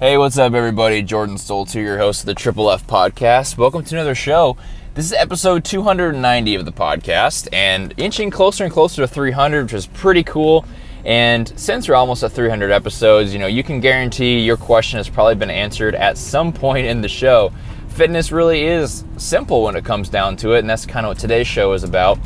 Hey, what's up, everybody? Jordan Stolz here, your host of the Triple F Podcast. Welcome to another show. This is episode 290 of the podcast, and inching closer and closer to 300, which is pretty cool. And since we're almost at 300 episodes, you know, you can guarantee your question has probably been answered at some point in the show. Fitness really is simple when it comes down to it, and that's kind of what today's show is about.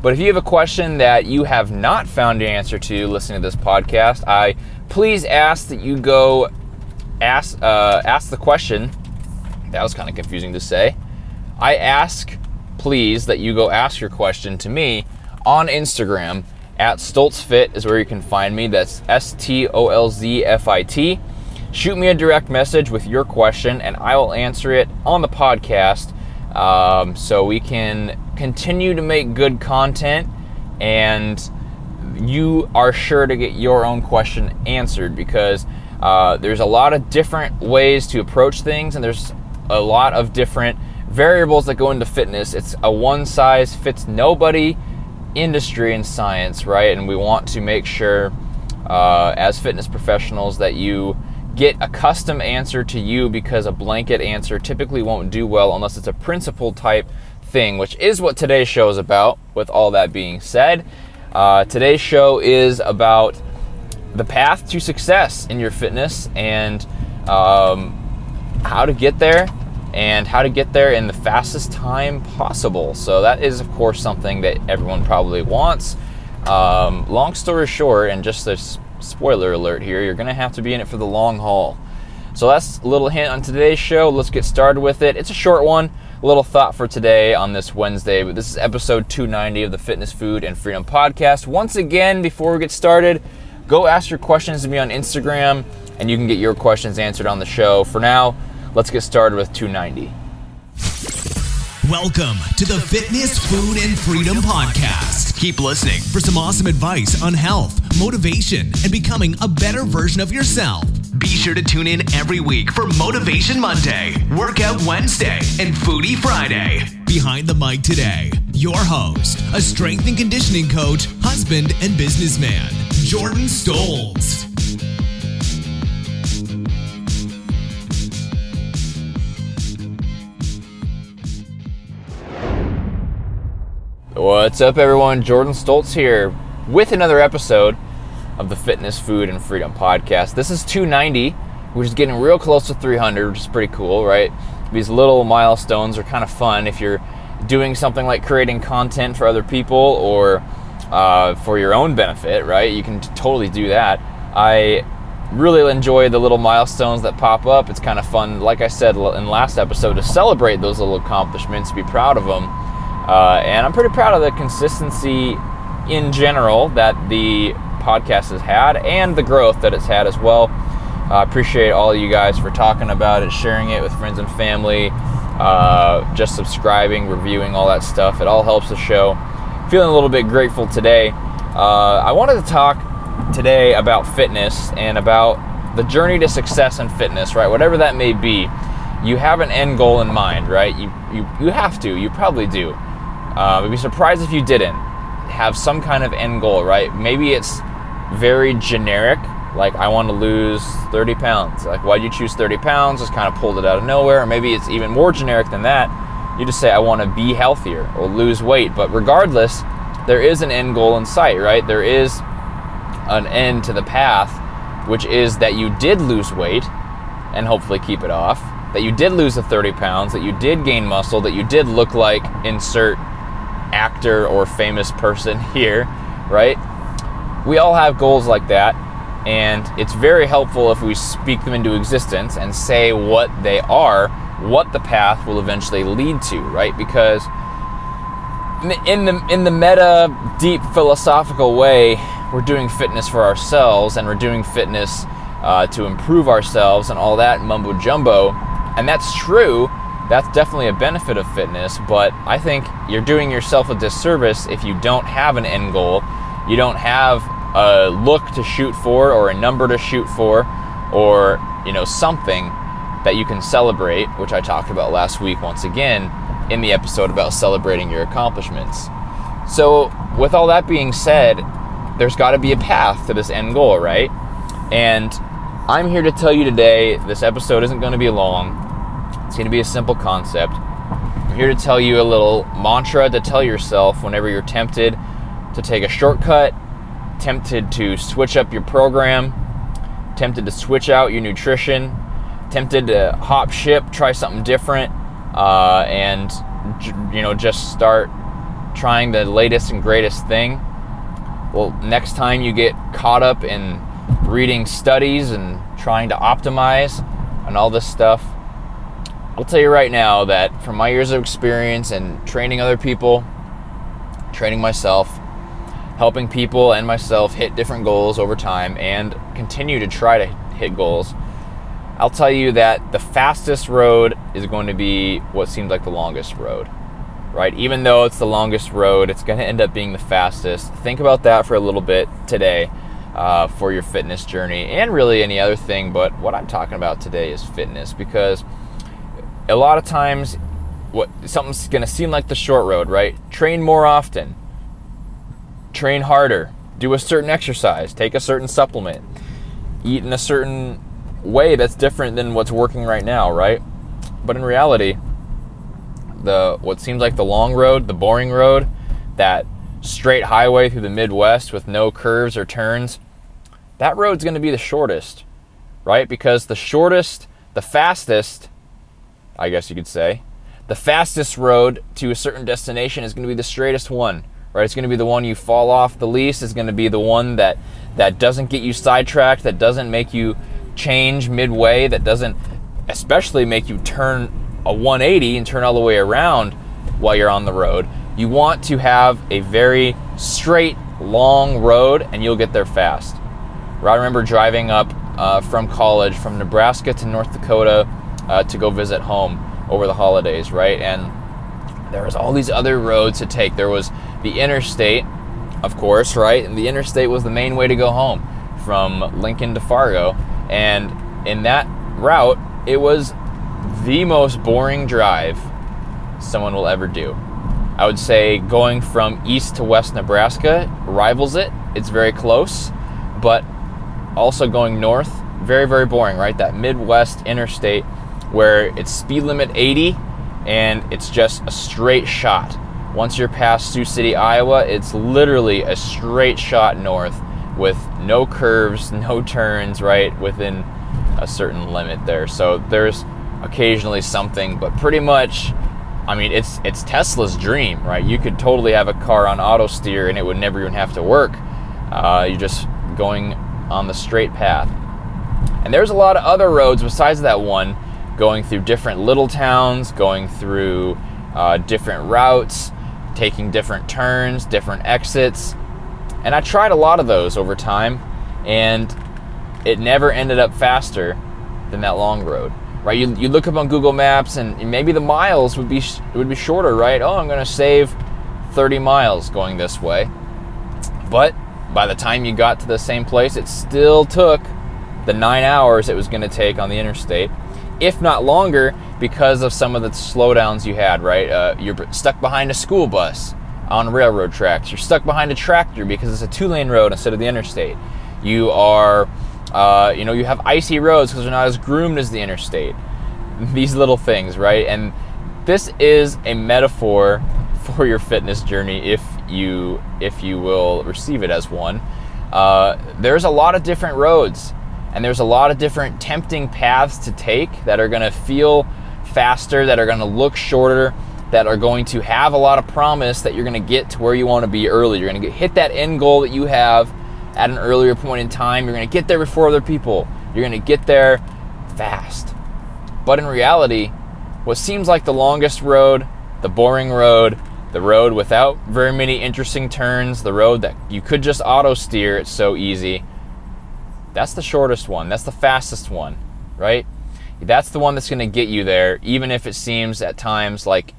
But if you have a question that you have not found the answer to listening to this podcast, I please ask that you go ask uh, ask the question. That was kind of confusing to say. I ask, please, that you go ask your question to me on Instagram at StolzFit is where you can find me. That's S T O L Z F I T. Shoot me a direct message with your question, and I will answer it on the podcast, um, so we can continue to make good content and you are sure to get your own question answered because uh, there's a lot of different ways to approach things, and there's a lot of different variables that go into fitness. It's a one size fits nobody industry and science, right? And we want to make sure, uh, as fitness professionals, that you get a custom answer to you because a blanket answer typically won't do well unless it's a principle type thing, which is what today's show is about. With all that being said, uh, today's show is about the path to success in your fitness and um, how to get there and how to get there in the fastest time possible. So, that is, of course, something that everyone probably wants. Um, long story short, and just a spoiler alert here, you're going to have to be in it for the long haul. So, that's a little hint on today's show. Let's get started with it. It's a short one. A little thought for today on this Wednesday, but this is episode 290 of the Fitness, Food, and Freedom Podcast. Once again, before we get started, go ask your questions to me on Instagram and you can get your questions answered on the show. For now, let's get started with 290. Welcome to the Fitness, Food, and Freedom Podcast. Keep listening for some awesome advice on health, motivation, and becoming a better version of yourself. Be sure to tune in every week for Motivation Monday, Workout Wednesday, and Foodie Friday. Behind the mic today, your host, a strength and conditioning coach, husband, and businessman, Jordan Stolz. What's up, everyone? Jordan Stolz here with another episode of the Fitness, Food, and Freedom Podcast. This is 290, which is getting real close to 300, which is pretty cool, right? These little milestones are kind of fun if you're doing something like creating content for other people or uh, for your own benefit, right? You can totally do that. I really enjoy the little milestones that pop up. It's kind of fun, like I said in last episode, to celebrate those little accomplishments, be proud of them. Uh, and I'm pretty proud of the consistency in general that the podcast has had and the growth that it's had as well. I uh, appreciate all you guys for talking about it, sharing it with friends and family, uh, just subscribing, reviewing, all that stuff. It all helps the show. Feeling a little bit grateful today. Uh, I wanted to talk today about fitness and about the journey to success in fitness, right? Whatever that may be, you have an end goal in mind, right? You you, you have to. You probably do. Uh, I'd be surprised if you didn't have some kind of end goal, right? Maybe it's very generic, like I want to lose 30 pounds. Like, why'd you choose 30 pounds? Just kind of pulled it out of nowhere. Or maybe it's even more generic than that. You just say, I want to be healthier or lose weight. But regardless, there is an end goal in sight, right? There is an end to the path, which is that you did lose weight and hopefully keep it off, that you did lose the 30 pounds, that you did gain muscle, that you did look like insert actor or famous person here, right? We all have goals like that, and it's very helpful if we speak them into existence and say what they are, what the path will eventually lead to, right? Because in the in the meta deep philosophical way, we're doing fitness for ourselves and we're doing fitness uh, to improve ourselves and all that mumbo jumbo, and that's true. That's definitely a benefit of fitness, but I think you're doing yourself a disservice if you don't have an end goal, you don't have a look to shoot for or a number to shoot for or, you know, something that you can celebrate, which I talked about last week once again in the episode about celebrating your accomplishments. So, with all that being said, there's got to be a path to this end goal, right? And I'm here to tell you today this episode isn't going to be long, it's going to be a simple concept. I'm here to tell you a little mantra to tell yourself whenever you're tempted to take a shortcut, tempted to switch up your program, tempted to switch out your nutrition, tempted to hop ship, try something different, uh, and you know just start trying the latest and greatest thing. Well, next time you get caught up in reading studies and trying to optimize and all this stuff, I'll tell you right now that from my years of experience and training other people, training myself, helping people and myself hit different goals over time and continue to try to hit goals, I'll tell you that the fastest road is going to be what seems like the longest road right? Even though it's the longest road, it's going to end up being the fastest. Think about that for a little bit today uh, for your fitness journey and really any other thing. But what I'm talking about today is fitness because a lot of times, what something's going to seem like the short road, right? Train more often, train harder, do a certain exercise, take a certain supplement, eat in a certain way that's different than what's working right now, right? But in reality, the what seems like the long road, the boring road, that straight highway through the Midwest with no curves or turns, that road's going to be the shortest, right? Because the shortest, the fastest, I guess you could say, the fastest road to a certain destination is going to be the straightest one, right? It's going to be the one you fall off the least. It's going to be the one that that doesn't get you sidetracked, that doesn't make you change midway, that doesn't especially make you turn a 180 and turn all the way around while you're on the road. You want to have a very straight, long road, and you'll get there fast. I remember driving up uh, from college from Nebraska to North Dakota uh, to go visit home over the holidays, right? And there was all these other roads to take. There was the interstate, of course, right? And the interstate was the main way to go home from Lincoln to Fargo. And in that route, it was the most boring drive someone will ever do. I would say going from east to west Nebraska rivals it. It's very close, but also going north, very, very boring, right? That Midwest interstate where it's speed limit 80 and it's just a straight shot. Once you're past Sioux City, Iowa, it's literally a straight shot north with no curves, no turns, right? Within a certain limit there. So there's occasionally something, but pretty much, I mean, it's it's Tesla's dream, right? You could totally have a car on auto steer and it would never even have to work. Uh, you're just going on the straight path. And there's a lot of other roads besides that one, going through different little towns, going through uh, different routes, taking different turns, different exits. And I tried a lot of those over time, and it never ended up faster than that long road right? You, you look up on Google Maps and maybe the miles would be would be shorter, right? Oh, I'm going to save 30 miles going this way. But by the time you got to the same place, it still took the 9 hours it was going to take on the interstate, if not longer because of some of the slowdowns you had, right? Uh, you're stuck behind a school bus on railroad tracks. You're stuck behind a tractor because it's a two-lane road instead of the interstate. You are uh, you know, you have icy roads because they're not as groomed as the interstate. These little things, right? And this is a metaphor for your fitness journey, if you if you will receive it as one. Uh, there's a lot of different roads, and there's a lot of different tempting paths to take that are going to feel faster, that are going to look shorter, that are going to have a lot of promise that you're going to get to where you want to be early. You're going to hit that end goal that you have at an earlier point in time. You're going to get there before other people. You're going to get there fast. But in reality, what seems like the longest road, the boring road, the road without very many interesting turns, the road that you could just auto steer, it's so easy. That's the shortest one. That's the fastest one, right? That's the one that's going to get you there, even if it seems at times like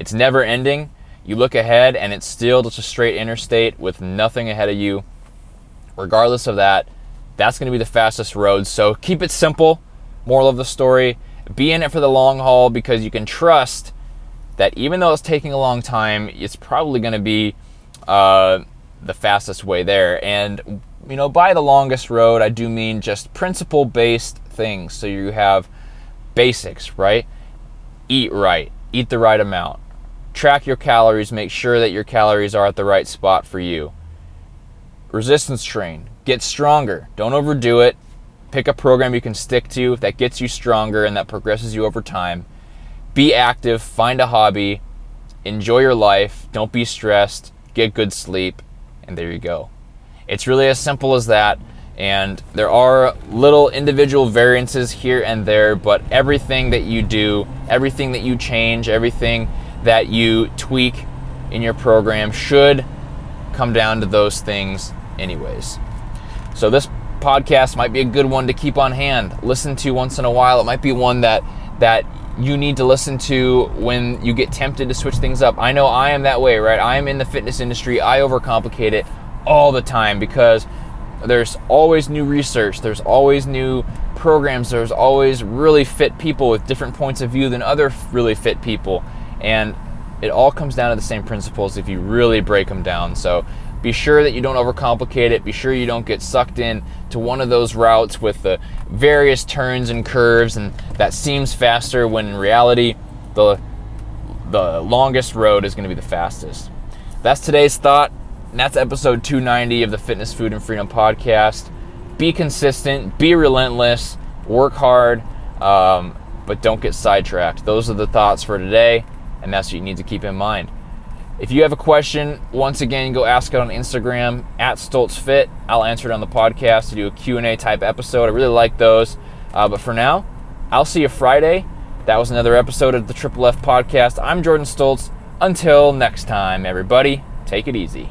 it's never ending. You look ahead and it's still just a straight interstate with nothing ahead of you regardless of that, that's going to be the fastest road. So keep it simple. Moral of the story be in it for the long haul because you can trust that even though it's taking a long time, it's probably going to be uh, the fastest way there. And you know, by the longest road, I do mean just principle based things. So you have basics, right? Eat right, eat the right amount, track your calories, make sure that your calories are at the right spot for you. Resistance train, get stronger, don't overdo it. Pick a program you can stick to that gets you stronger and that progresses you over time. Be active, find a hobby, enjoy your life, don't be stressed, get good sleep, and there you go. It's really as simple as that. And there are little individual variances here and there, but everything that you do, everything that you change, everything that you tweak in your program should come down to those things, anyways. So, this podcast might be a good one to keep on hand, listen to once in a while. It might be one that, that you need to listen to when you get tempted to switch things up. I know I am that way, right? I am in the fitness industry, I overcomplicate it all the time because there's always new research, there's always new programs, there's always really fit people with different points of view than other really fit people. And it all comes down to the same principles if you really break them down. So be sure that you don't overcomplicate it. Be sure you don't get sucked in to one of those routes with the various turns and curves and that seems faster when in reality the the longest road is going to be the fastest. That's today's thought. And that's episode 290 of the Fitness, Food, and Freedom podcast. Be consistent, be relentless, work hard, um, but don't get sidetracked. Those are the thoughts for today, and that's what you need to keep in mind. If you have a question, once again, go ask it on Instagram at StolzFit. I'll answer it on the podcast to do a Q&A type episode. I really like those. Uh, but for now, I'll see you Friday. That was another episode of the Triple F podcast. I'm Jordan Stolz. Until next time, everybody, take it easy.